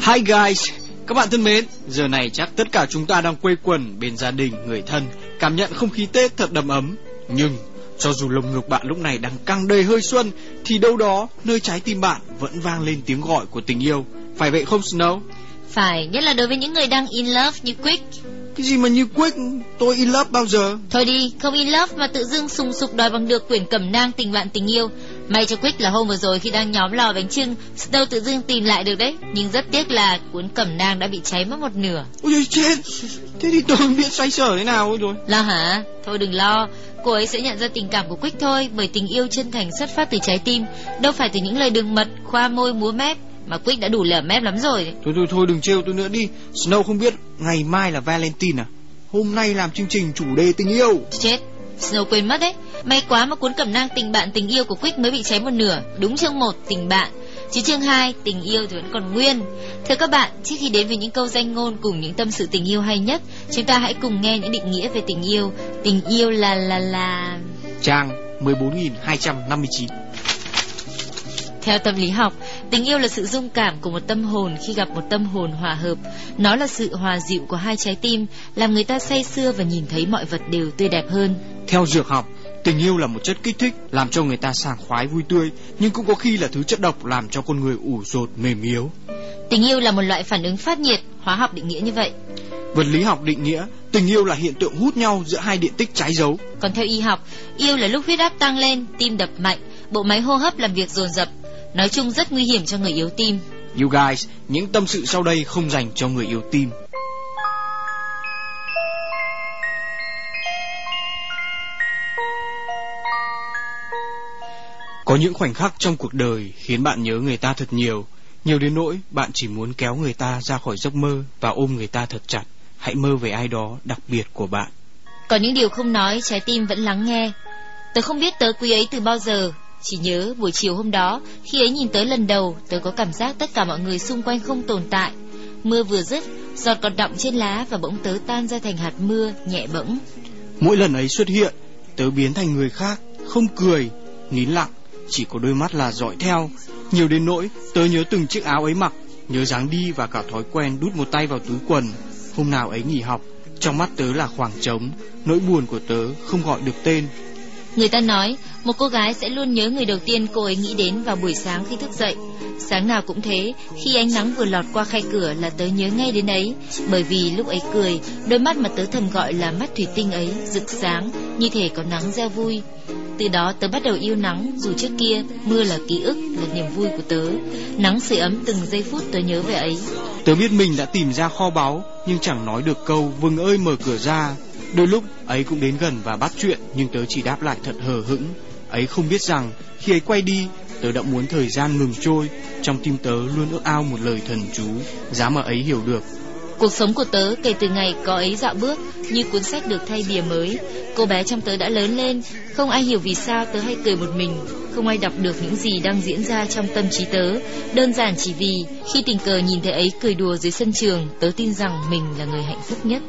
Hi guys, các bạn thân mến, giờ này chắc tất cả chúng ta đang quây quần bên gia đình, người thân, cảm nhận không khí Tết thật đầm ấm. Nhưng cho dù lồng ngực bạn lúc này đang căng đầy hơi xuân, thì đâu đó nơi trái tim bạn vẫn vang lên tiếng gọi của tình yêu. Phải vậy không Snow? Phải, nhất là đối với những người đang in love như Quick. Cái gì mà như Quick, tôi in love bao giờ? Thôi đi, không in love mà tự dưng sùng sục đòi bằng được quyển cẩm nang tình bạn tình yêu. May cho Quick là hôm vừa rồi khi đang nhóm lò bánh trưng, Snow tự dưng tìm lại được đấy. Nhưng rất tiếc là cuốn cẩm nang đã bị cháy mất một nửa. Ôi chết, thế thì tôi biết xoay sở thế nào rồi. Lo hả? Thôi đừng lo, cô ấy sẽ nhận ra tình cảm của Quick thôi, bởi tình yêu chân thành xuất phát từ trái tim, đâu phải từ những lời đường mật, khoa môi múa mép mà Quick đã đủ lở mép lắm rồi. Thôi thôi thôi đừng trêu tôi nữa đi. Snow không biết ngày mai là Valentine à? Hôm nay làm chương trình chủ đề tình yêu. Chết, Snow quên mất đấy. May quá mà cuốn cẩm nang tình bạn tình yêu của Quick mới bị cháy một nửa. Đúng chương 1 tình bạn, chứ chương 2 tình yêu thì vẫn còn nguyên. Thưa các bạn, trước khi đến với những câu danh ngôn cùng những tâm sự tình yêu hay nhất, chúng ta hãy cùng nghe những định nghĩa về tình yêu. Tình yêu là là là Trang 14259. Theo tâm lý học, tình yêu là sự dung cảm của một tâm hồn khi gặp một tâm hồn hòa hợp. Nó là sự hòa dịu của hai trái tim, làm người ta say sưa và nhìn thấy mọi vật đều tươi đẹp hơn. Theo dược học, tình yêu là một chất kích thích làm cho người ta sảng khoái vui tươi, nhưng cũng có khi là thứ chất độc làm cho con người ủ rột mềm yếu. Tình yêu là một loại phản ứng phát nhiệt, hóa học định nghĩa như vậy. Vật lý học định nghĩa, tình yêu là hiện tượng hút nhau giữa hai điện tích trái dấu. Còn theo y học, yêu là lúc huyết áp tăng lên, tim đập mạnh, bộ máy hô hấp làm việc dồn dập. Nói chung rất nguy hiểm cho người yếu tim. You guys, những tâm sự sau đây không dành cho người yếu tim. Có những khoảnh khắc trong cuộc đời khiến bạn nhớ người ta thật nhiều, nhiều đến nỗi bạn chỉ muốn kéo người ta ra khỏi giấc mơ và ôm người ta thật chặt. Hãy mơ về ai đó đặc biệt của bạn. Có những điều không nói, trái tim vẫn lắng nghe. Tớ không biết tớ quý ấy từ bao giờ, chỉ nhớ buổi chiều hôm đó, khi ấy nhìn tới lần đầu, tớ có cảm giác tất cả mọi người xung quanh không tồn tại. Mưa vừa dứt, giọt còn đọng trên lá và bỗng tớ tan ra thành hạt mưa, nhẹ bẫng. Mỗi lần ấy xuất hiện, tớ biến thành người khác, không cười, nín lặng, chỉ có đôi mắt là dõi theo. Nhiều đến nỗi, tớ nhớ từng chiếc áo ấy mặc, nhớ dáng đi và cả thói quen đút một tay vào túi quần. Hôm nào ấy nghỉ học, trong mắt tớ là khoảng trống, nỗi buồn của tớ không gọi được tên. Người ta nói, một cô gái sẽ luôn nhớ người đầu tiên cô ấy nghĩ đến vào buổi sáng khi thức dậy. Sáng nào cũng thế, khi ánh nắng vừa lọt qua khay cửa là tớ nhớ ngay đến ấy, bởi vì lúc ấy cười, đôi mắt mà tớ thầm gọi là mắt thủy tinh ấy rực sáng, như thể có nắng gieo vui. Từ đó tớ bắt đầu yêu nắng, dù trước kia mưa là ký ức, là niềm vui của tớ. Nắng sưởi ấm từng giây phút tớ nhớ về ấy. Tớ biết mình đã tìm ra kho báu, nhưng chẳng nói được câu vừng ơi mở cửa ra. Đôi lúc ấy cũng đến gần và bắt chuyện, nhưng tớ chỉ đáp lại thật hờ hững. Ấy không biết rằng khi ấy quay đi, tớ đã muốn thời gian ngừng trôi. Trong tim tớ luôn ước ao một lời thần chú, giá mà ấy hiểu được. Cuộc sống của tớ kể từ ngày có ấy dạo bước như cuốn sách được thay bìa mới. Cô bé trong tớ đã lớn lên, không ai hiểu vì sao tớ hay cười một mình, không ai đọc được những gì đang diễn ra trong tâm trí tớ. Đơn giản chỉ vì khi tình cờ nhìn thấy ấy cười đùa dưới sân trường, tớ tin rằng mình là người hạnh phúc nhất.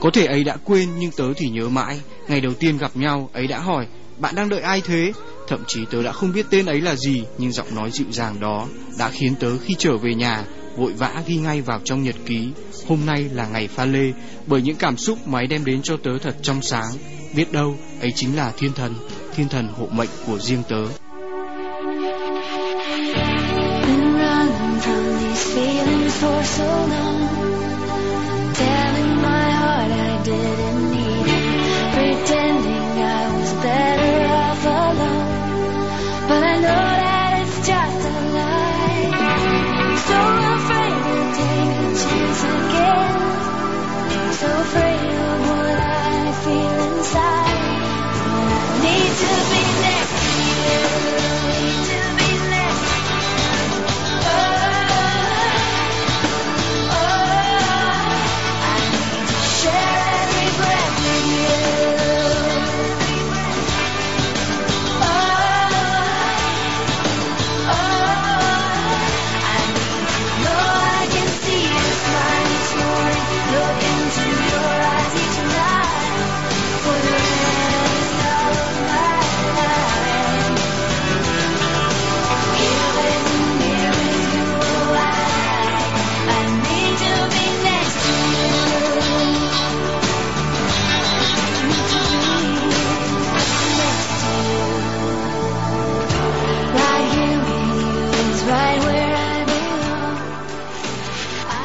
Có thể ấy đã quên nhưng tớ thì nhớ mãi. Ngày đầu tiên gặp nhau, ấy đã hỏi, bạn đang đợi ai thế? Thậm chí tớ đã không biết tên ấy là gì, nhưng giọng nói dịu dàng đó đã khiến tớ khi trở về nhà vội vã ghi ngay vào trong nhật ký. Hôm nay là ngày pha lê, bởi những cảm xúc mà ấy đem đến cho tớ thật trong sáng. Biết đâu, ấy chính là thiên thần, thiên thần hộ mệnh của riêng tớ. Been running from these feelings for so long. But I know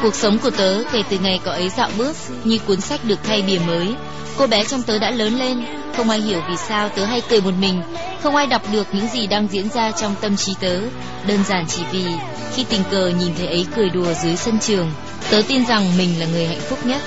Cuộc sống của tớ kể từ ngày cậu ấy dạo bước như cuốn sách được thay bìa mới. Cô bé trong tớ đã lớn lên, không ai hiểu vì sao tớ hay cười một mình, không ai đọc được những gì đang diễn ra trong tâm trí tớ. Đơn giản chỉ vì khi tình cờ nhìn thấy ấy cười đùa dưới sân trường, tớ tin rằng mình là người hạnh phúc nhất.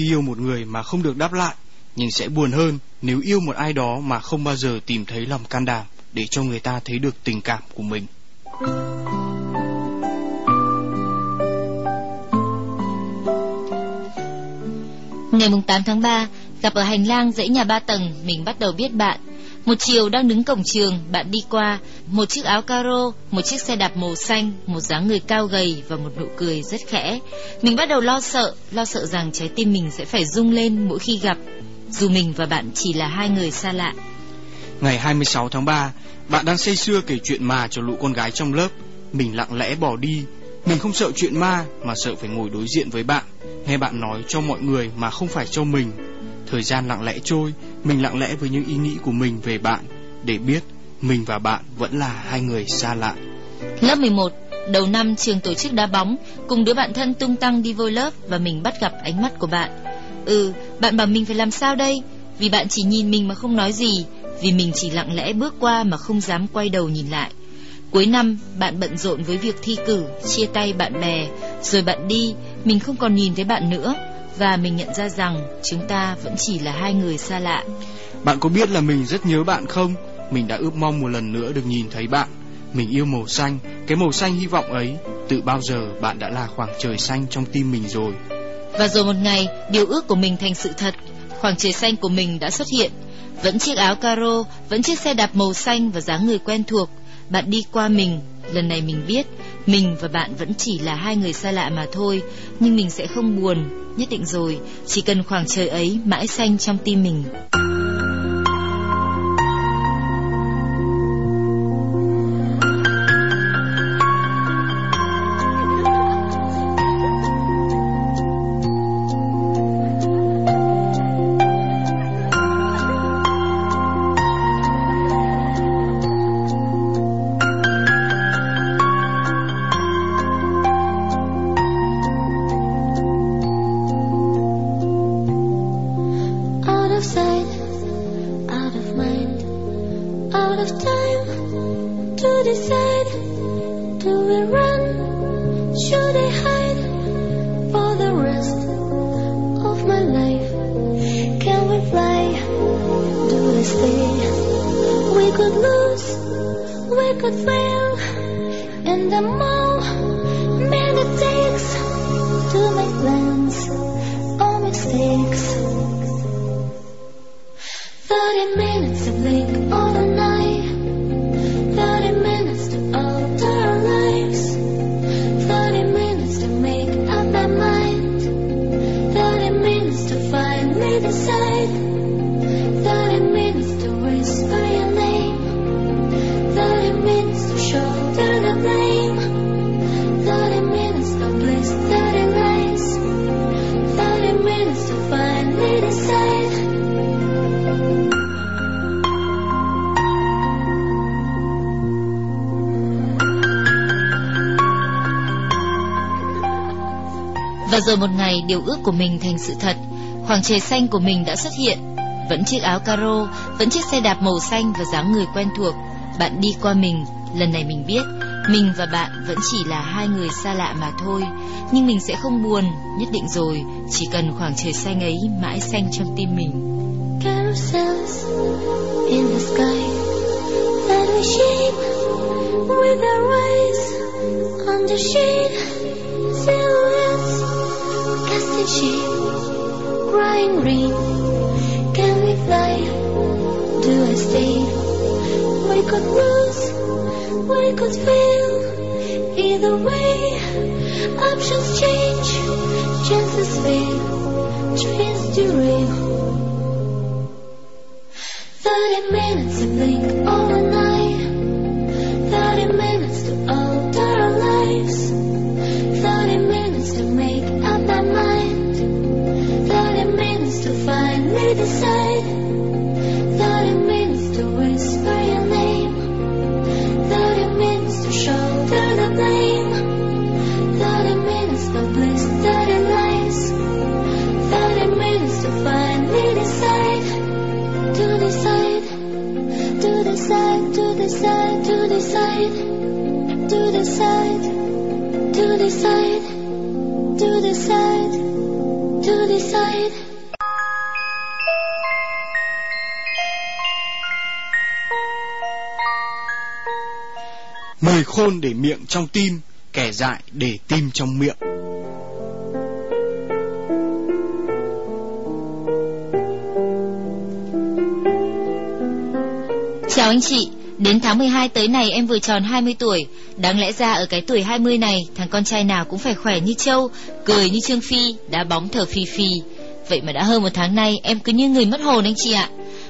Khi yêu một người mà không được đáp lại, nhưng sẽ buồn hơn nếu yêu một ai đó mà không bao giờ tìm thấy lòng can đảm để cho người ta thấy được tình cảm của mình. Ngày 8 tháng 3, gặp ở hành lang dãy nhà ba tầng, mình bắt đầu biết bạn. Một chiều đang đứng cổng trường, bạn đi qua, một chiếc áo caro, một chiếc xe đạp màu xanh, một dáng người cao gầy và một nụ cười rất khẽ. Mình bắt đầu lo sợ, lo sợ rằng trái tim mình sẽ phải rung lên mỗi khi gặp, dù mình và bạn chỉ là hai người xa lạ. Ngày 26 tháng 3, bạn đang say sưa kể chuyện ma cho lũ con gái trong lớp. Mình lặng lẽ bỏ đi. Mình không sợ chuyện ma mà sợ phải ngồi đối diện với bạn, nghe bạn nói cho mọi người mà không phải cho mình. Thời gian lặng lẽ trôi, mình lặng lẽ với những ý nghĩ của mình về bạn để biết mình và bạn vẫn là hai người xa lạ. Lớp 11, đầu năm trường tổ chức đá bóng, cùng đứa bạn thân tung tăng đi vô lớp và mình bắt gặp ánh mắt của bạn. Ừ, bạn bảo mình phải làm sao đây? Vì bạn chỉ nhìn mình mà không nói gì, vì mình chỉ lặng lẽ bước qua mà không dám quay đầu nhìn lại. Cuối năm, bạn bận rộn với việc thi cử, chia tay bạn bè, rồi bạn đi, mình không còn nhìn thấy bạn nữa, và mình nhận ra rằng chúng ta vẫn chỉ là hai người xa lạ. Bạn có biết là mình rất nhớ bạn không? Mình đã ước mong một lần nữa được nhìn thấy bạn. Mình yêu màu xanh, cái màu xanh hy vọng ấy. Từ bao giờ bạn đã là khoảng trời xanh trong tim mình rồi. Và rồi một ngày, điều ước của mình thành sự thật. Khoảng trời xanh của mình đã xuất hiện. Vẫn chiếc áo caro, vẫn chiếc xe đạp màu xanh và dáng người quen thuộc. Bạn đi qua mình, lần này mình biết mình và bạn vẫn chỉ là hai người xa lạ mà thôi, nhưng mình sẽ không buồn, nhất định rồi, chỉ cần khoảng trời ấy mãi xanh trong tim mình. Điều ước của mình thành sự thật. Khoảng trời xanh của mình đã xuất hiện. Vẫn chiếc áo caro, Vẫn chiếc xe đạp màu xanh và dáng người quen thuộc. Bạn đi qua mình, Lần này mình biết, Mình và bạn vẫn chỉ là hai người xa lạ mà thôi. Nhưng mình sẽ không buồn, Nhất định rồi, Chỉ cần khoảng trời xanh ấy mãi xanh trong tim mình. Carousels in the sky, that we shape with our eyes. Under shade, silhouette. Shape crying rain can we fly do I stay we could lose we could fail either way options change chances fail trains derail Thirty minutes to blink night. Người khôn để miệng trong tim Kẻ dại để tim trong miệng Chào anh chị, đến tháng 12 tới này em vừa tròn 20 tuổi. Đáng lẽ ra ở cái tuổi 20 này, thằng con trai nào cũng phải khỏe như trâu, cười như Trương Phi, đá bóng thở phì phì. Vậy mà đã hơn một tháng nay, em cứ như người mất hồn anh chị ạ.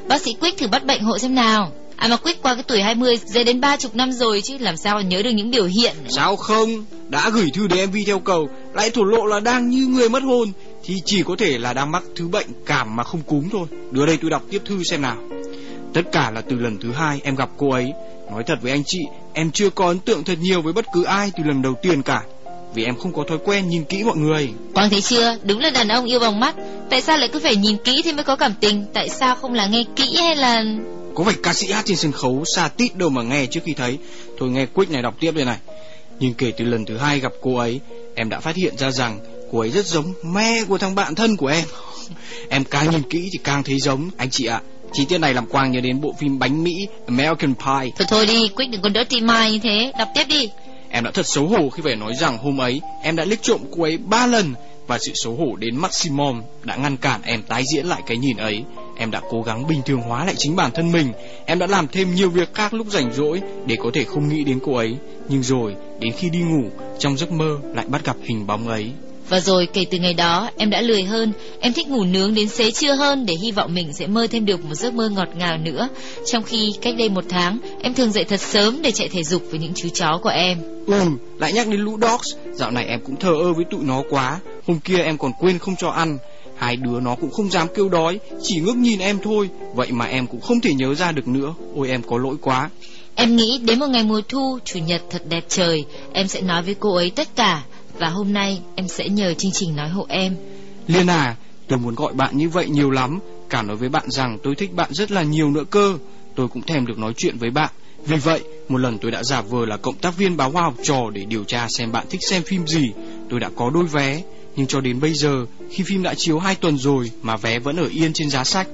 Bác sĩ Quick thử bắt bệnh hộ xem nào. À mà Quick qua cái tuổi 20, dễ đến ba chục năm rồi chứ, làm sao nhớ được những biểu hiện. Sao không Đã gửi thư đến MV theo cầu Lại thổ lộ là đang như người mất hồn Thì chỉ có thể là đang mắc thứ bệnh cảm mà không cúm thôi Đưa đây tôi đọc tiếp thư xem nào Tất cả là từ lần thứ hai em gặp cô ấy Nói thật với anh chị Em chưa có ấn tượng thật nhiều với bất cứ ai từ lần đầu tiên cả Vì em không có thói quen nhìn kỹ mọi người Quang thấy chưa, đúng là đàn ông yêu bằng mắt. Tại sao lại cứ phải nhìn kỹ thì mới có cảm tình? Tại sao không là nghe kỹ hay là... Có phải ca sĩ hát trên sân khấu xa tít đâu mà nghe trước khi thấy Thôi nghe Quick này đọc tiếp đây này Nhưng kể từ lần thứ hai gặp cô ấy Em đã phát hiện ra rằng Cô ấy rất giống me của thằng bạn thân của em Em càng nhìn kỹ thì càng thấy giống Anh chị ạ Chi tiết này làm Quang nhớ đến bộ phim bánh Mỹ American Pie Thôi thôi đi, Quick đừng có dirty mind như thế. Đọc tiếp đi. Em đã thật xấu hổ khi phải nói rằng hôm ấy em đã liếc trộm cô ấy ba lần và sự xấu hổ đến maximum đã ngăn cản em tái diễn lại cái nhìn ấy. Em đã cố gắng bình thường hóa lại chính bản thân mình. Em đã làm thêm nhiều việc khác lúc rảnh rỗi để có thể không nghĩ đến cô ấy. Nhưng rồi, đến khi đi ngủ, trong giấc mơ lại bắt gặp hình bóng ấy. Và rồi kể từ ngày đó em đã lười hơn Em thích ngủ nướng đến xế trưa hơn Để hy vọng mình sẽ mơ thêm được một giấc mơ ngọt ngào nữa Trong khi cách đây một tháng Em thường dậy thật sớm để chạy thể dục với những chú chó của em Ừ, lại nhắc đến lũ dogs Dạo này em cũng thờ ơ với tụi nó quá Hôm kia em còn quên không cho ăn. Hai đứa nó cũng không dám kêu đói Chỉ ngước nhìn em thôi. Vậy mà em cũng không thể nhớ ra được nữa. Ôi em có lỗi quá. Em nghĩ đến một ngày mùa thu Chủ nhật thật đẹp trời. Em sẽ nói với cô ấy tất cả Và hôm nay em sẽ nhờ chương trình nói hộ em. Liên à Tôi muốn gọi bạn như vậy nhiều lắm. Cả nói với bạn rằng tôi thích bạn rất là nhiều nữa cơ. Tôi cũng thèm được nói chuyện với bạn. Vì vậy một lần tôi đã giả vờ là cộng tác viên báo hoa học trò Để điều tra xem bạn thích xem phim gì. Tôi đã có đôi vé nhưng cho đến bây giờ Khi phim đã chiếu hai tuần rồi Mà vé vẫn ở yên trên giá sách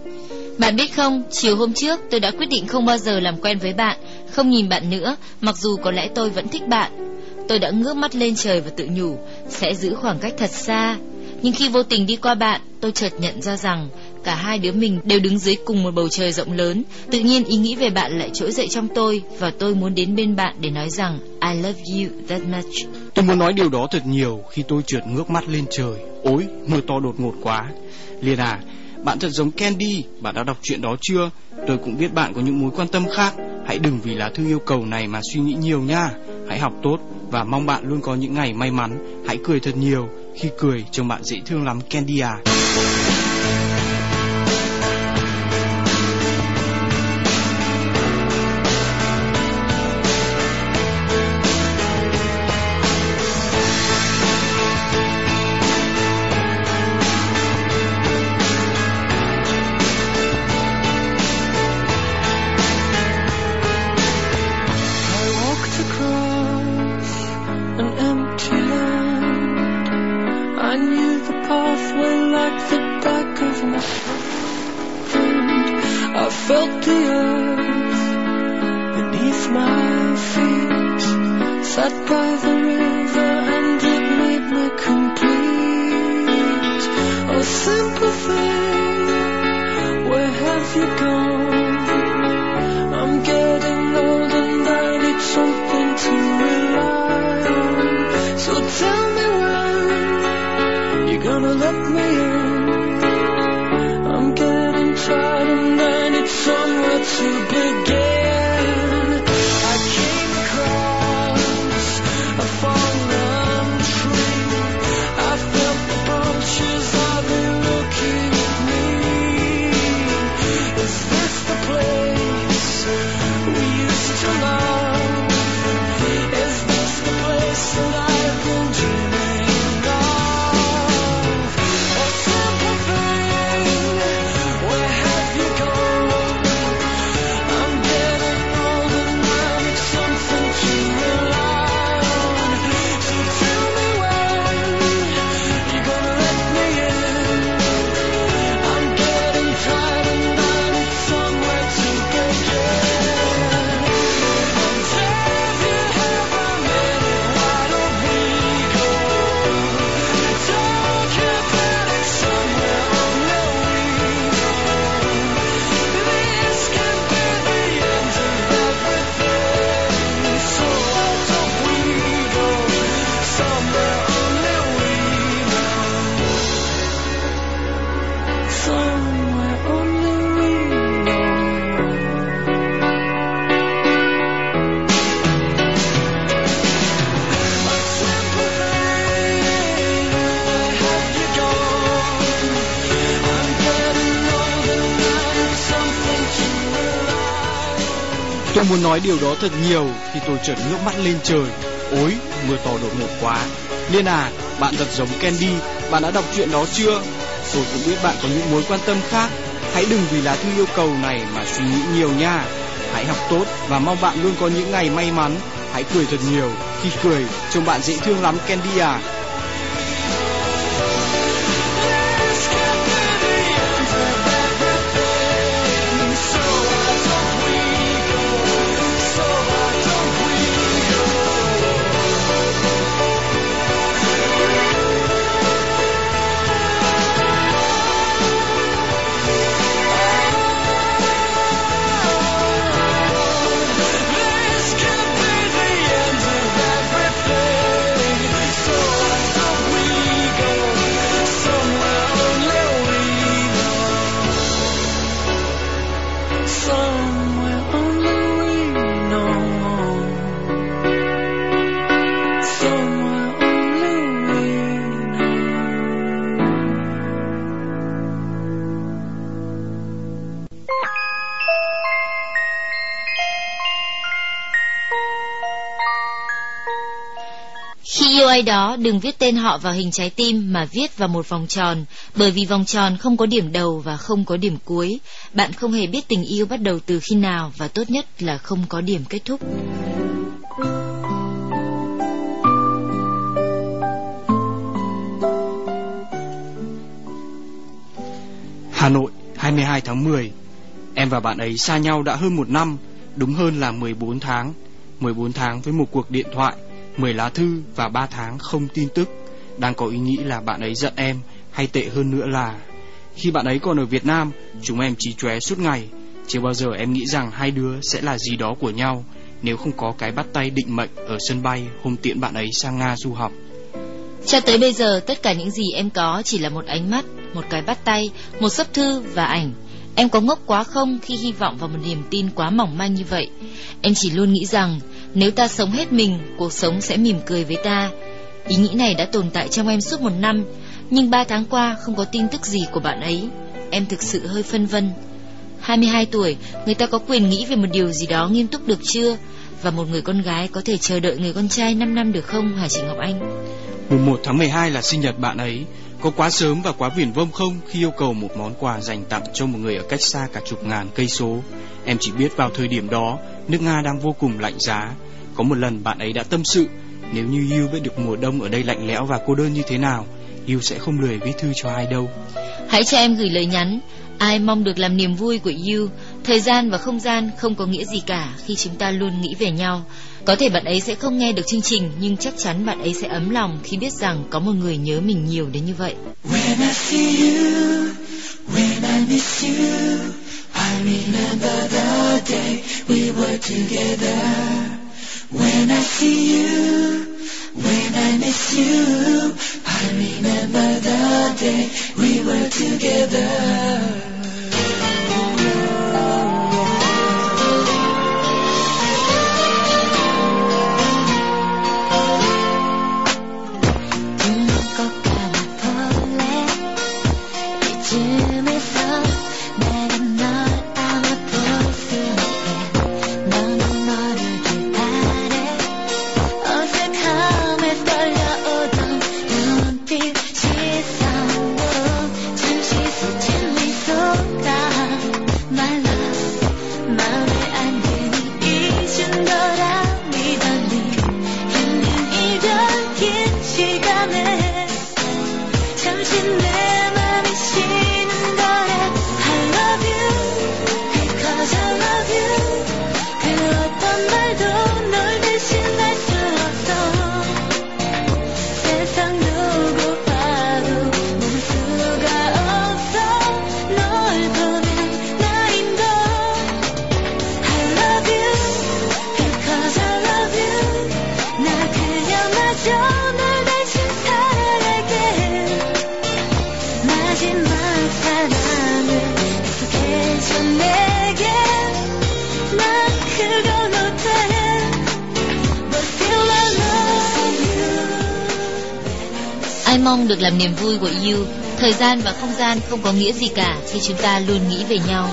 Bạn biết không, chiều hôm trước tôi đã quyết định không bao giờ làm quen với bạn, không nhìn bạn nữa, mặc dù có lẽ tôi vẫn thích bạn. Tôi đã ngước mắt lên trời và tự nhủ, sẽ giữ khoảng cách thật xa. Nhưng khi vô tình đi qua bạn, tôi chợt nhận ra rằng cả hai đứa mình đều đứng dưới cùng một bầu trời rộng lớn. Tự nhiên ý nghĩ về bạn lại trỗi dậy trong tôi và tôi muốn đến bên bạn để nói rằng I love you that much. Tôi muốn nói điều đó thật nhiều khi tôi trượt ngước mắt lên trời. Ôi, mưa to đột ngột quá. Liên à, bạn thật giống Candy, bạn đã đọc chuyện đó chưa? Tôi cũng biết bạn có những mối quan tâm khác. Hãy đừng vì lá thư yêu cầu này mà suy nghĩ nhiều nha. Hãy học tốt và mong bạn luôn có những ngày may mắn. Hãy cười thật nhiều. Khi cười, trông bạn dễ thương lắm Candy à. Nói điều đó thật nhiều thì tôi trượt nước mắt lên trời. Ôi, mưa to đột ngột quá. Liên à, bạn thật giống Candy, bạn đã đọc chuyện đó chưa? Tôi cũng biết bạn có những mối quan tâm khác. Hãy đừng vì lá thư yêu cầu này mà suy nghĩ nhiều nha. Hãy học tốt và mong bạn luôn có những ngày may mắn. Hãy cười thật nhiều. Khi cười, trông bạn dễ thương lắm Candy à. Đó, đừng viết tên họ vào hình trái tim mà viết vào một vòng tròn, bởi vì vòng tròn không có điểm đầu và không có điểm cuối. Bạn không hề biết tình yêu bắt đầu từ khi nào và tốt nhất là không có điểm kết thúc. Hà Nội, 22 tháng 10. Em và bạn ấy xa nhau đã hơn một năm, đúng hơn là 14 tháng. 14 tháng với một cuộc điện thoại, 10 lá thư và 3 tháng không tin tức. Đang có ý nghĩ là bạn ấy giận em Hay tệ hơn nữa là khi bạn ấy còn ở Việt Nam, chúng em trí chóe suốt ngày. Chưa bao giờ em nghĩ rằng hai đứa sẽ là gì đó của nhau nếu không có cái bắt tay định mệnh ở sân bay hôm tiễn bạn ấy sang Nga du học. Cho tới bây giờ, tất cả những gì em có chỉ là một ánh mắt, một cái bắt tay, một sấp thư và ảnh. Em có ngốc quá không khi hy vọng vào một niềm tin quá mỏng manh như vậy? Em chỉ luôn nghĩ rằng nếu ta sống hết mình, cuộc sống sẽ mỉm cười với ta. Ý nghĩ này đã tồn tại trong em suốt một năm, nhưng ba tháng qua không có tin tức gì của bạn ấy. Em thực sự hơi phân vân. 22 tuổi, người ta có quyền nghĩ về một điều gì đó nghiêm túc được chưa? Và một người con gái có thể chờ đợi người con trai 5 năm được không hả chị Ngọc Anh? Mùng 1 tháng 12 là sinh nhật bạn ấy. Có quá sớm và quá viển vông không khi yêu cầu một món quà dành tặng cho một người ở cách xa cả chục ngàn cây số? Em chỉ biết vào thời điểm đó, nước Nga đang vô cùng lạnh giá. Có một lần bạn ấy đã tâm sự, nếu như yêu biết được mùa đông ở đây lạnh lẽo và cô đơn như thế nào, yêu sẽ không lười viết thư cho ai đâu. Hãy cho em gửi lời nhắn. Ai mong được làm niềm vui của You, thời gian và không gian không có nghĩa gì cả khi chúng ta luôn nghĩ về nhau. Có thể bạn ấy sẽ không nghe được chương trình, nhưng chắc chắn bạn ấy sẽ ấm lòng khi biết rằng có một người nhớ mình nhiều đến như vậy. When I see you, when I miss you, I remember the day we were together. When I see you, when I miss you, I remember the day we were together. Mong được làm niềm vui của yêu thời gian và không gian không có nghĩa gì cả khi chúng ta luôn nghĩ về nhau.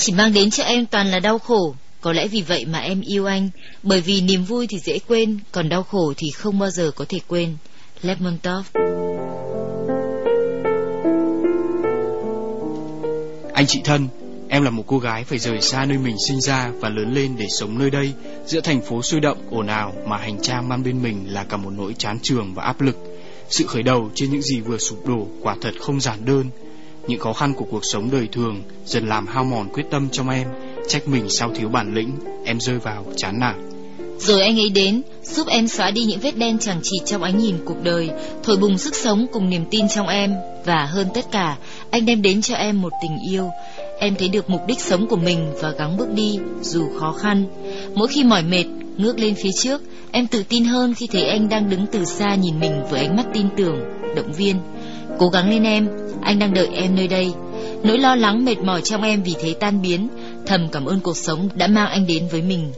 Chỉ mang đến cho em toàn là đau khổ. Có lẽ vì vậy mà em yêu anh, bởi vì niềm vui thì dễ quên, còn đau khổ thì không bao giờ có thể quên. Lermontov Anh chị thân, em là một cô gái phải rời xa nơi mình sinh ra và lớn lên để sống nơi đây, giữa thành phố sôi động, ồn ào mà hành trang mang bên mình là cả một nỗi chán trường và áp lực. Sự khởi đầu trên những gì vừa sụp đổ quả thật không giản đơn. Những khó khăn của cuộc sống đời thường dần làm hao mòn quyết tâm trong em, trách mình sao thiếu bản lĩnh, em rơi vào chán nản. Rồi anh ấy đến, giúp em xóa đi những vết đen chẳng chịt trong ánh nhìn cuộc đời, thổi bùng sức sống cùng niềm tin trong em. Và hơn tất cả, anh đem đến cho em một tình yêu. Em thấy được mục đích sống của mình và gắng bước đi, dù khó khăn. Mỗi khi mỏi mệt, ngước lên phía trước, em tự tin hơn khi thấy anh đang đứng từ xa nhìn mình với ánh mắt tin tưởng, động viên. Cố gắng lên em, anh đang đợi em nơi đây. Nỗi lo lắng mệt mỏi trong em vì thế tan biến, thầm cảm ơn cuộc sống đã mang anh đến với mình.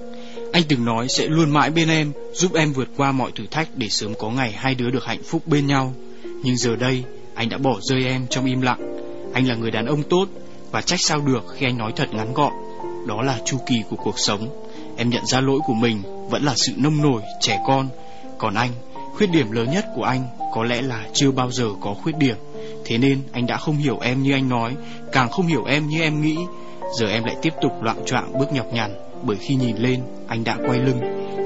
Anh từng nói sẽ luôn mãi bên em, giúp em vượt qua mọi thử thách để sớm có ngày hai đứa được hạnh phúc bên nhau. Nhưng giờ đây, anh đã bỏ rơi em trong im lặng. Anh là người đàn ông tốt và trách sao được khi anh nói thật ngắn gọn. Đó là chu kỳ của cuộc sống. Em nhận ra lỗi của mình vẫn là sự nông nổi, trẻ con. Còn anh, khuyết điểm lớn nhất của anh có lẽ là chưa bao giờ có khuyết điểm. Thế nên anh đã không hiểu em như anh nói, càng không hiểu em như em nghĩ. Giờ em lại tiếp tục loạn trọng bước nhọc nhằn bởi khi nhìn lên anh đã quay lưng.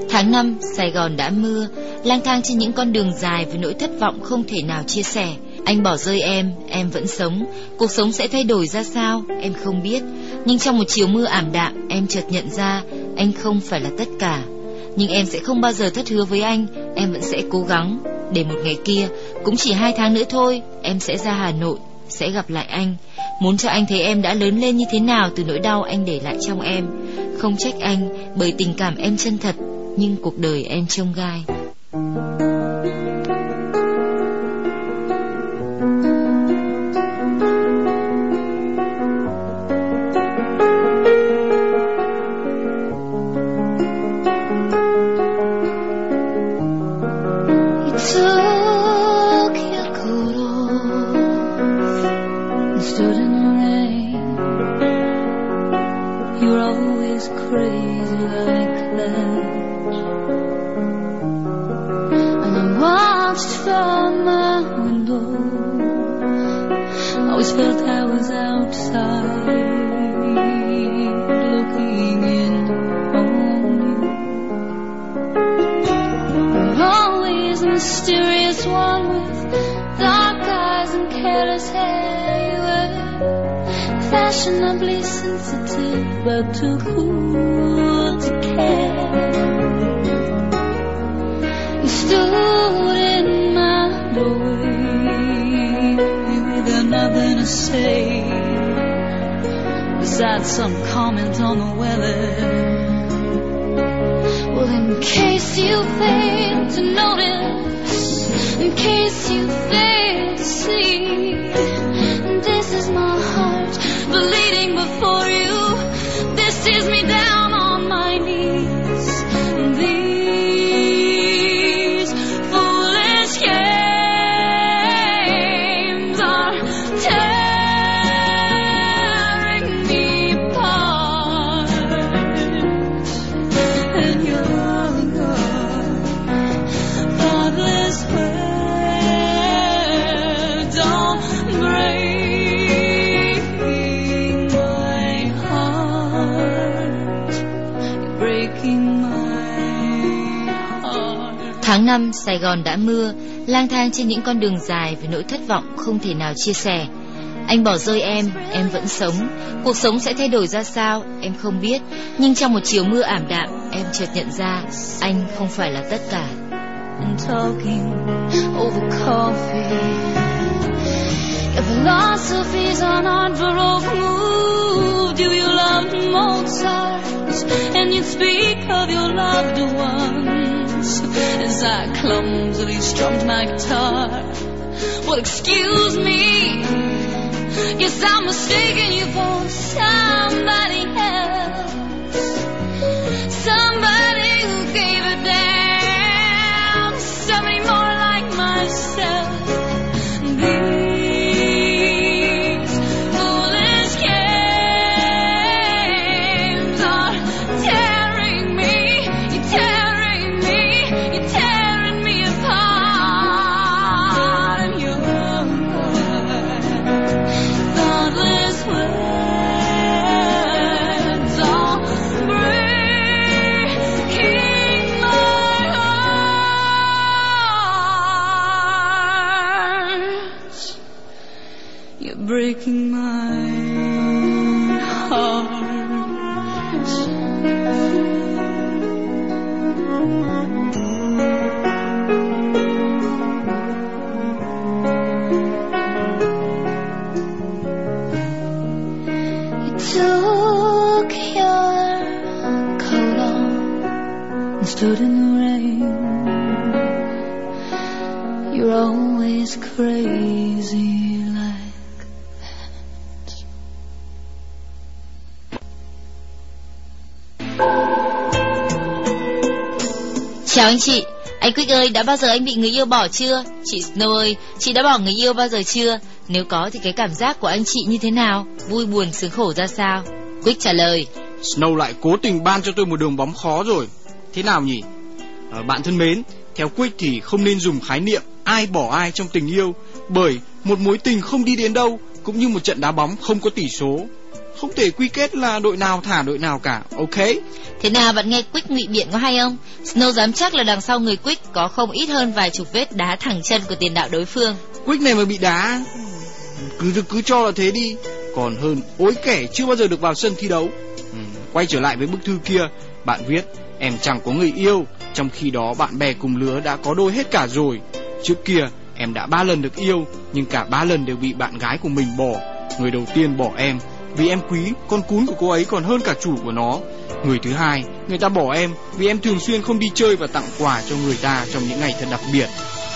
Tháng năm, Sài Gòn đã mưa, lang thang trên những con đường dài với nỗi thất vọng không thể nào chia sẻ. Anh bỏ rơi em, em vẫn sống. Cuộc sống sẽ thay đổi ra sao, em không biết. Nhưng trong một chiều mưa ảm đạm, em chợt nhận ra anh không phải là tất cả. Nhưng em sẽ không bao giờ thất hứa với anh, em vẫn sẽ cố gắng. Để một ngày kia, cũng chỉ hai tháng nữa thôi, em sẽ ra Hà Nội, sẽ gặp lại anh. Muốn cho anh thấy em đã lớn lên như thế nào từ nỗi đau anh để lại trong em. Không trách anh bởi tình cảm em chân thật, nhưng cuộc đời em trông gai. But too cool to care. You stood in my doorway with nothing to say besides some comment on the weather. Well, in case you fail to notice, in case you fail to see, Tháng năm, Sài Gòn đã mưa, lang thang trên những con đường dài với nỗi thất vọng không thể nào chia sẻ. Anh bỏ rơi em, em vẫn sống. Cuộc sống sẽ thay đổi ra sao, em không biết. Nhưng trong một chiều mưa ảm đạm, em chợt nhận ra anh không phải là tất cả. and talking over coffee. Philosophies are not. You, you Mozart, and you speak of your loved ones as I clumsily strummed my guitar. Well, excuse me. Yes, I'm mistaken you for somebody else. Somebody anh chị, anh Quick ơi, đã bao giờ anh bị người yêu bỏ chưa? Chị Snow ơi, chị đã bỏ người yêu bao giờ chưa? Nếu có thì cái cảm giác của anh chị như thế nào? Vui buồn sướng khổ ra sao? Quick trả lời, Snow lại cố tình ban cho tôi một đường bóng khó rồi. Thế nào nhỉ? À, bạn thân mến, theo Quick thì không nên dùng khái niệm ai bỏ ai trong tình yêu, bởi một mối tình không đi đến đâu cũng như một trận đá bóng không có tỷ số. Không thể quy kết là đội nào thả đội nào cả, ok? thế nào bạn nghe Quick ngụy biện có hay không? Snow dám chắc là đằng sau người Quick có không ít hơn vài chục vết đá thẳng chân của tiền đạo đối phương. Quick này mà bị đá, cứ cứ cho là thế đi. Còn hơn ối kẻ chưa bao giờ được vào sân thi đấu. Ừ, quay trở lại với bức thư kia, bạn viết em chẳng có người yêu, trong khi đó bạn bè cùng lứa đã có đôi hết cả rồi. Trước kia em đã ba lần được yêu, nhưng cả ba lần đều bị bạn gái của mình bỏ. Người đầu tiên bỏ em vì em quý con cún của cô ấy còn hơn cả chủ của nó. Người thứ hai, người ta bỏ em vì em thường xuyên không đi chơi và tặng quà cho người ta trong những ngày thật đặc biệt.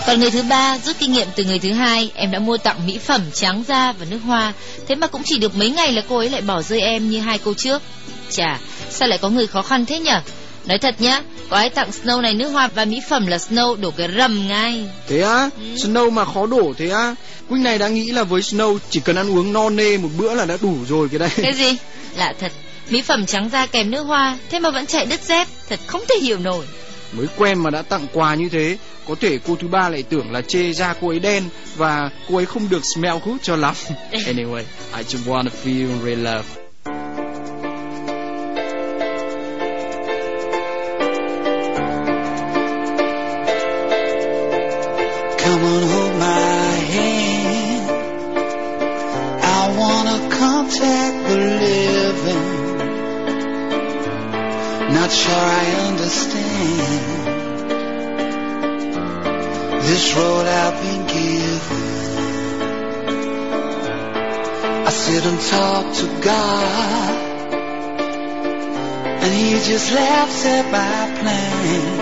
Còn người thứ ba, rút kinh nghiệm từ người thứ hai, em đã mua tặng mỹ phẩm, trắng da và nước hoa. Thế mà cũng chỉ được mấy ngày là cô ấy lại bỏ rơi em như hai cô trước. Chà, sao lại có người khó khăn thế nhở? Nói thật nhá, có ai tặng Snow này nước hoa và mỹ phẩm là Snow đổ cái rầm ngay. Thế á, Ừ. Snow mà khó đổ thế á. Quýnh này đã nghĩ là với Snow chỉ cần ăn uống no nê một bữa là đã đủ rồi cái đây. Cái gì? Lạ thật, mỹ phẩm trắng da kèm nước hoa, thế mà vẫn chạy đứt dép, thật không thể hiểu nổi. Mới quen mà đã tặng quà như thế, có thể cô thứ ba lại tưởng là chê da cô ấy đen và cô ấy không được smell good cho lắm. anyway, I just wanna feel real love. Come on, hold my hand. I wanna contact the living. Not sure I understand this road I've been given. I sit and talk to God, and He just laughs at my plans.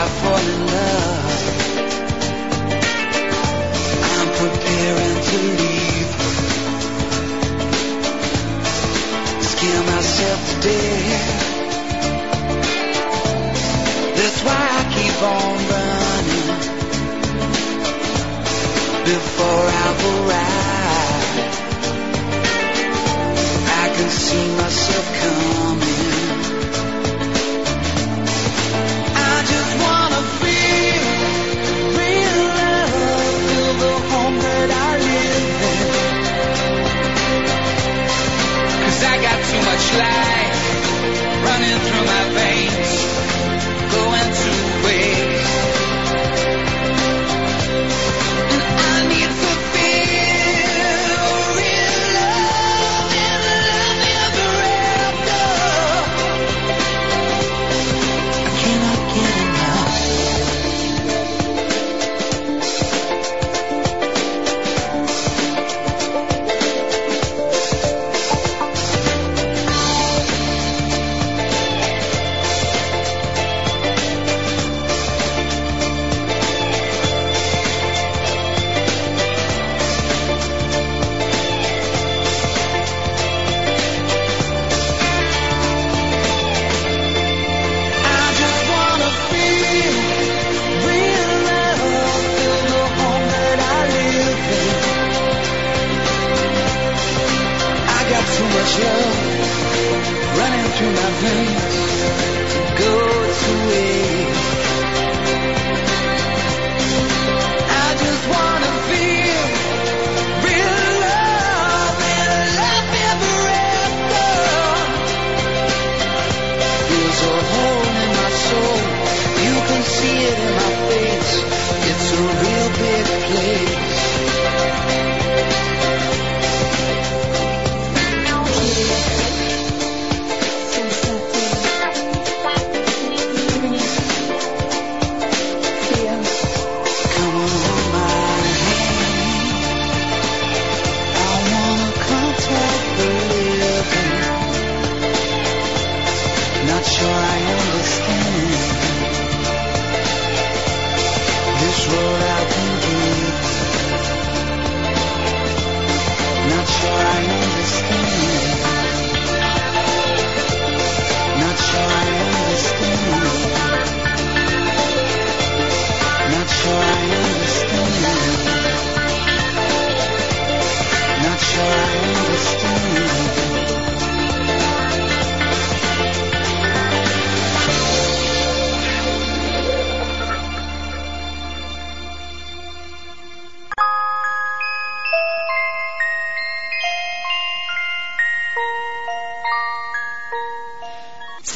I fall in love, I'm preparing to leave. Scare myself to death. That's why I keep on running before I've arrived. I can see myself coming. Cause I got too much life running through my veins, going to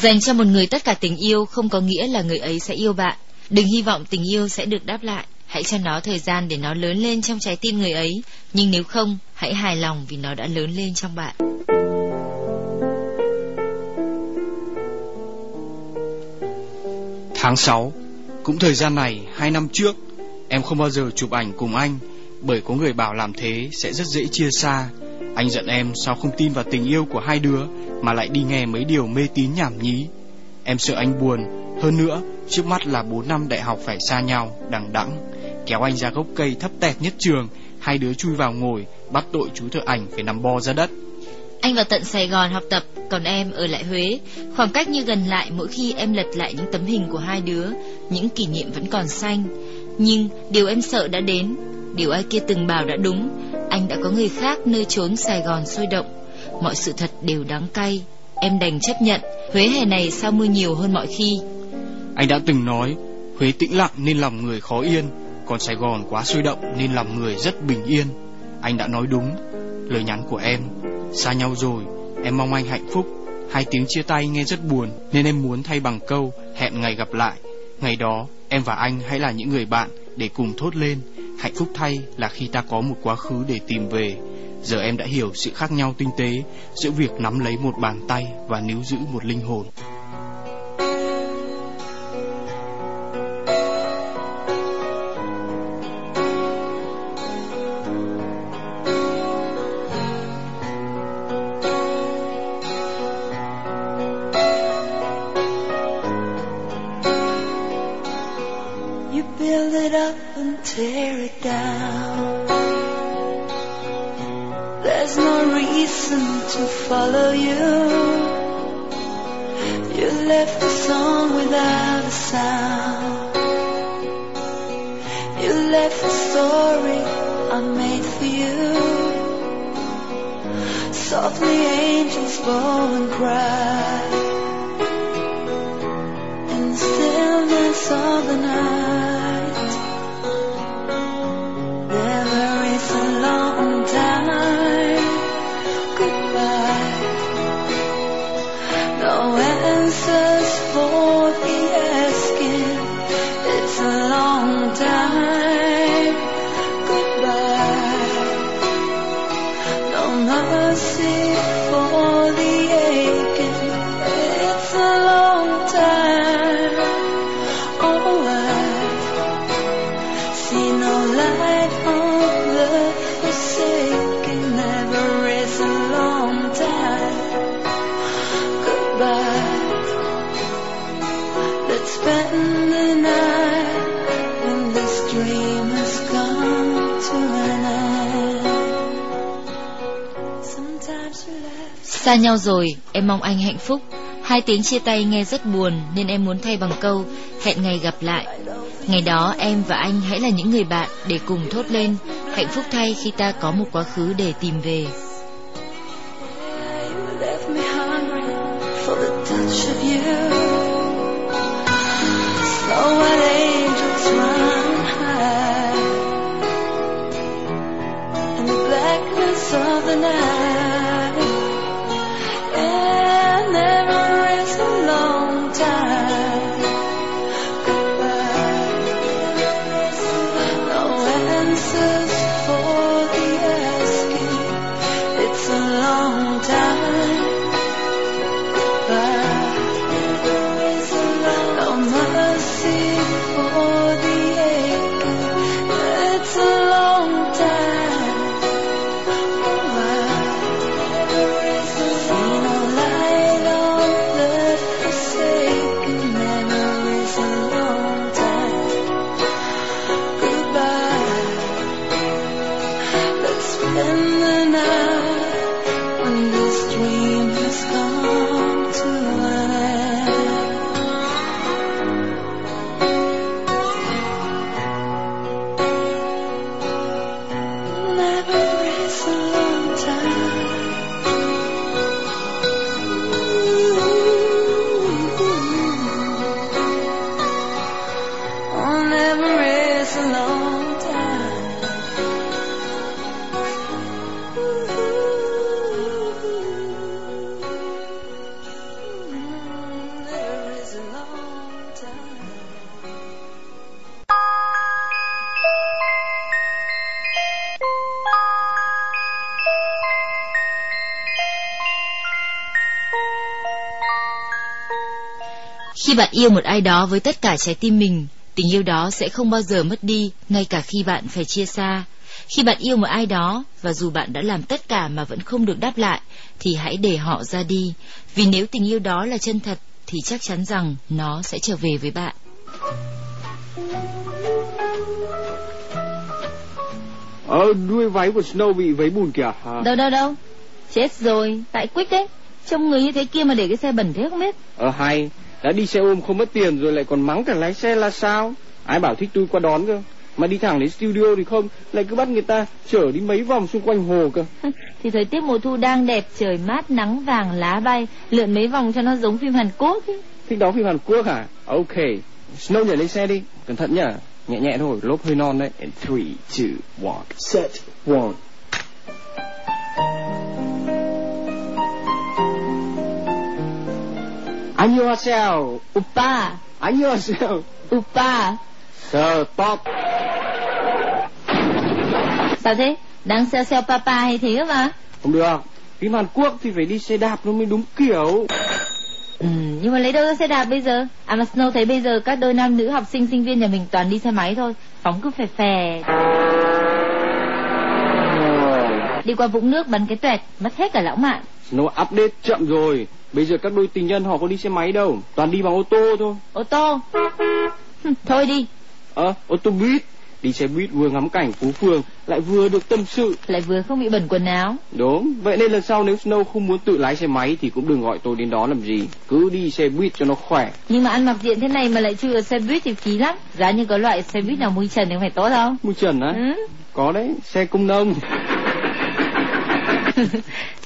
Dành cho một người tất cả tình yêu không có nghĩa là người ấy sẽ yêu bạn. Đừng hy vọng tình yêu sẽ được đáp lại. Hãy cho nó thời gian để nó lớn lên trong trái tim người ấy. Nhưng nếu không, hãy hài lòng vì nó đã lớn lên trong bạn. Tháng 6 Cũng thời gian này, hai năm trước Em không bao giờ chụp ảnh cùng anh Bởi có người bảo làm thế sẽ rất dễ chia xa Anh giận em sao không tin vào tình yêu của hai đứa mà lại đi nghe mấy điều mê tín nhảm nhí Em sợ anh buồn Hơn nữa, trước mắt là 4 năm đại học phải xa nhau, đằng đẵng Kéo anh ra gốc cây thấp tẹt nhất trường Hai đứa chui vào ngồi Bắt tội chú thợ ảnh phải nằm bo ra đất Anh vào tận Sài Gòn học tập, còn em ở lại Huế. Khoảng cách như gần lại mỗi khi em lật lại những tấm hình của hai đứa, những kỷ niệm vẫn còn xanh. Nhưng điều em sợ đã đến, điều ai kia từng bảo đã đúng, anh đã có người khác nơi trốn Sài Gòn sôi động. Mọi sự thật đều đắng cay, em đành chấp nhận, Huế hè này sao mưa nhiều hơn mọi khi. Anh đã từng nói Huế tĩnh lặng nên lòng người khó yên Còn Sài Gòn quá sôi động nên lòng người rất bình yên. Anh đã nói đúng. Lời nhắn của em Xa nhau rồi Em mong anh hạnh phúc. Hai tiếng chia tay nghe rất buồn Nên em muốn thay bằng câu Hẹn ngày gặp lại. Ngày đó em và anh hãy là những người bạn Để cùng thốt lên Hạnh phúc thay là khi ta có một quá khứ để tìm về. Giờ em đã hiểu sự khác nhau tinh tế Giữa việc nắm lấy một bàn tay Và níu giữ một linh hồn. Stillness of the night. Xa nhau rồi, em mong anh hạnh phúc. Hai tiếng chia tay nghe rất buồn nên em muốn thay bằng câu hẹn ngày gặp lại. Ngày đó em và anh hãy là những người bạn để cùng thốt lên hạnh phúc thay khi ta có một quá khứ để tìm về. Yêu một ai đó với tất cả trái tim mình, tình yêu đó sẽ không bao giờ mất đi, ngay cả khi bạn phải chia xa. Khi bạn yêu một ai đó, và dù bạn đã làm tất cả mà vẫn không được đáp lại, thì hãy để họ ra đi. Vì nếu tình yêu đó là chân thật, thì chắc chắn rằng nó sẽ trở về với bạn. Ờ, đuôi váy của Snow bị vấy bùn kìa. À, Đâu đâu đâu. Chết rồi, tại Quick đấy. Trông người như thế kia mà để cái xe bẩn thế không biết. Ờ hay, đã đi xe ôm không mất tiền rồi lại còn mắng cả lái xe là sao? Ai bảo thích tôi qua đón cơ? Mà đi thẳng đến studio thì không, lại cứ bắt người ta chở đi mấy vòng xung quanh hồ cơ. Thì thời tiết mùa thu đang đẹp, trời mát, nắng vàng, lá bay, lượn mấy vòng cho nó giống phim Hàn Quốc ấy. Thích đóng phim Hàn Quốc hả? Ok, Snow nhảy lên xe đi, cẩn thận nhá. Nhẹ nhẹ thôi, lốp hơi non đấy. And three, two, one, set, one. 안녕하세요. Upa, 안녕하세요. Upa. Stop. Sao thế? Đang xeo xeo papa hay thế mà? Không được. Phim Hàn Quốc thì phải đi xe đạp nó mới đúng kiểu. Ừ, nhưng mà lấy đâu ra xe đạp bây giờ? À mà Snow thấy bây giờ các đôi nam nữ học sinh sinh viên nhà mình toàn đi xe máy thôi. Phóng cứ phè phè. Đi qua vũng nước bắn cái tuẹt, mất hết cả lãng mạn. Nó update chậm rồi. Bây giờ các đôi tình nhân họ có đi xe máy đâu. Toàn đi bằng ô tô thôi. Ô tô. Thôi đi, Ờ, ô tô buýt. Đi xe buýt vừa ngắm cảnh phố phường, lại vừa được tâm sự. lại vừa không bị bẩn quần áo. Đúng, vậy nên lần sau nếu Snow không muốn tự lái xe máy thì cũng đừng gọi tôi đến đó làm gì. Cứ đi xe buýt cho nó khỏe. Nhưng mà ăn mặc diện thế này mà lại vào xe buýt thì phí lắm. Giá như có loại xe buýt nào mui trần thì không phải tốt không? Mui trần á? Ừ. Có đấy, xe công nông.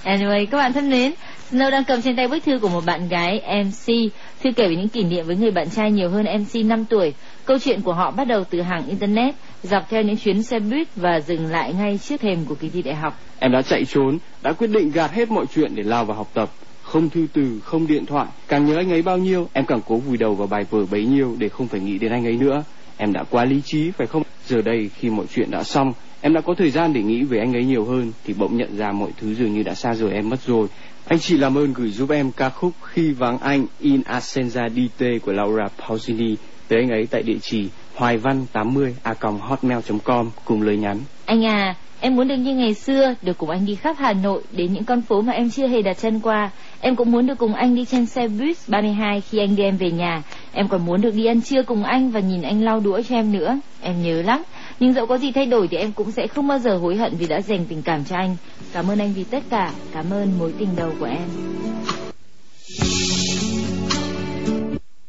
anyway, các bạn thân mến, Snow đang cầm trên tay bức thư của một bạn gái MC. Thư kể về những kỷ niệm với người bạn trai nhiều hơn MC 5 tuổi. Câu chuyện của họ bắt đầu từ hàng Internet, dọc theo những chuyến xe buýt và dừng lại ngay trước thềm của kỳ thi đại học. Em đã chạy trốn, đã quyết định gạt hết mọi chuyện để lao vào học tập. Không thư từ, không điện thoại. Càng nhớ anh ấy bao nhiêu, em càng cố vùi đầu vào bài vở bấy nhiêu để không phải nghĩ đến anh ấy nữa. Em đã quá lý trí, phải không? Giờ đây, khi mọi chuyện đã xong, em đã có thời gian để nghĩ về anh ấy nhiều hơn, thì bỗng nhận ra mọi thứ dường như đã xa rời em mất rồi. Anh chị làm ơn gửi giúp em ca khúc Khi vắng anh In Ascenza DT của Laura Pausini tới anh ấy tại địa chỉ hoài văn 80 a hotmail.com cùng lời nhắn. Anh à, em muốn được như ngày xưa, được cùng anh đi khắp Hà Nội đến những con phố mà em chưa hề đặt chân qua. Em cũng muốn được cùng anh đi trên xe buýt 32 khi anh đưa em về nhà. Em còn muốn được đi ăn trưa cùng anh và nhìn anh lau đũa cho em nữa. Em nhớ lắm. Nhưng dẫu có gì thay đổi thì em cũng sẽ không bao giờ hối hận vì đã dành tình cảm cho anh. Cảm ơn anh vì tất cả. Cảm ơn mối tình đầu của em.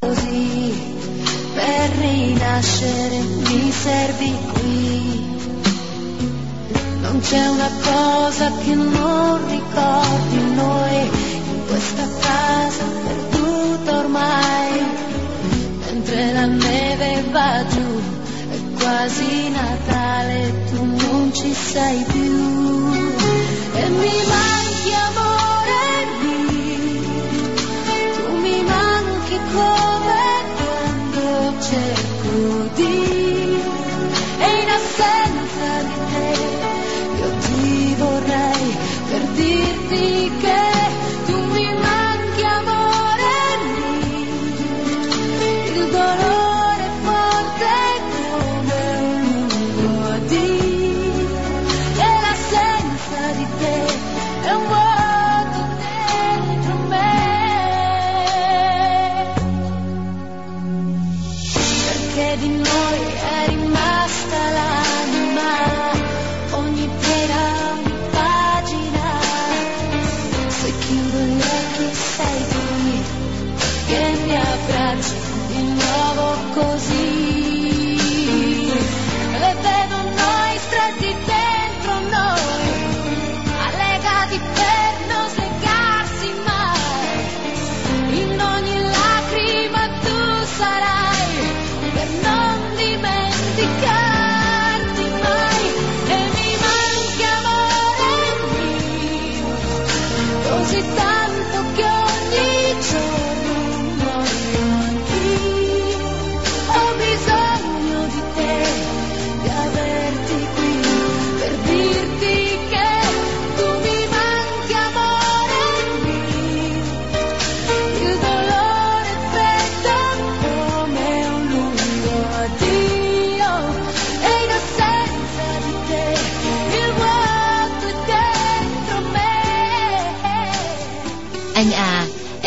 Così per rinascere mi servi qui. Non c'è una cosa che non ricordi noi in questa casa perduta ormai, mentre la neve va giù, quasi Natale, tu non ci sei più. E mi manchi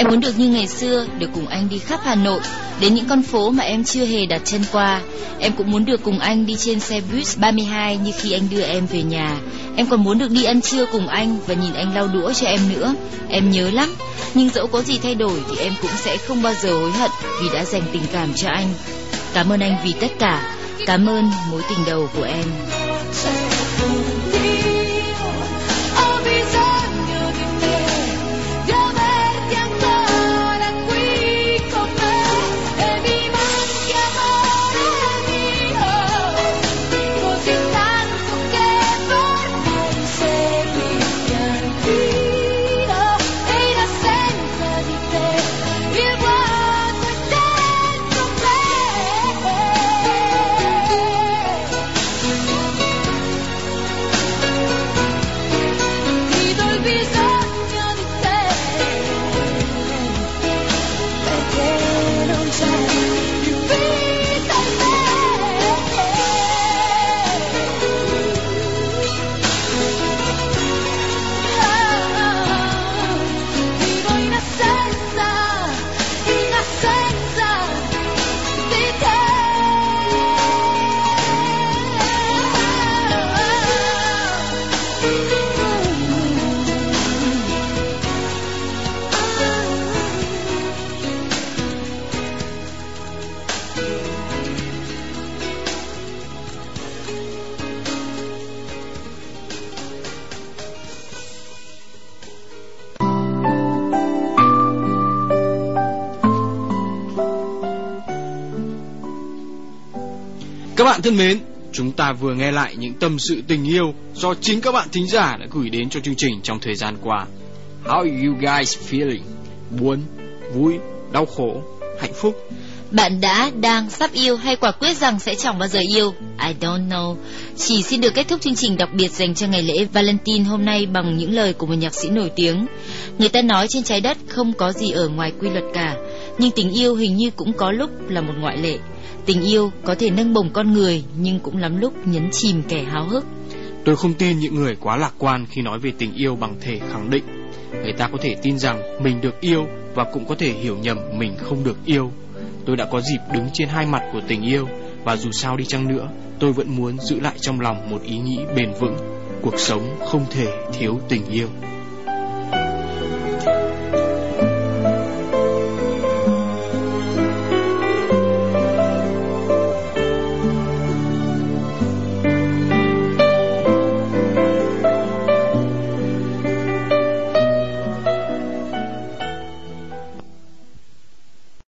em muốn được như ngày xưa, được cùng anh đi khắp Hà Nội, đến những con phố mà em chưa hề đặt chân qua. Em cũng muốn được cùng anh đi trên xe bus 32 như khi anh đưa em về nhà. Em còn muốn được đi ăn trưa cùng anh và nhìn anh lau đũa cho em nữa. Em nhớ lắm, nhưng dẫu có gì thay đổi thì em cũng sẽ không bao giờ hối hận vì đã dành tình cảm cho anh. Cảm ơn anh vì tất cả. Cảm ơn mối tình đầu của em. Bạn thân mến, chúng ta vừa nghe lại những tâm sự tình yêu do chính các bạn thính giả đã gửi đến cho chương trình trong thời gian qua. How are you guys feeling? Buồn, vui, đau khổ, hạnh phúc? Bạn đã, đang, sắp yêu hay quả quyết rằng sẽ chẳng bao giờ yêu? I don't know. Chỉ xin được kết thúc chương trình đặc biệt dành cho ngày lễ Valentine hôm nay bằng những lời của một nhạc sĩ nổi tiếng. Người ta nói trên trái đất không có gì ở ngoài quy luật cả, nhưng tình yêu hình như cũng có lúc là một ngoại lệ. Tình yêu có thể nâng bổng con người nhưng cũng lắm lúc nhấn chìm kẻ háo hức. Tôi không tin những người quá lạc quan khi nói về tình yêu bằng thể khẳng định. Người ta có thể tin rằng mình được yêu và cũng có thể hiểu nhầm mình không được yêu. Tôi đã có dịp đứng trên hai mặt của tình yêu và dù sao đi chăng nữa, tôi vẫn muốn giữ lại trong lòng một ý nghĩ bền vững. Cuộc sống không thể thiếu tình yêu.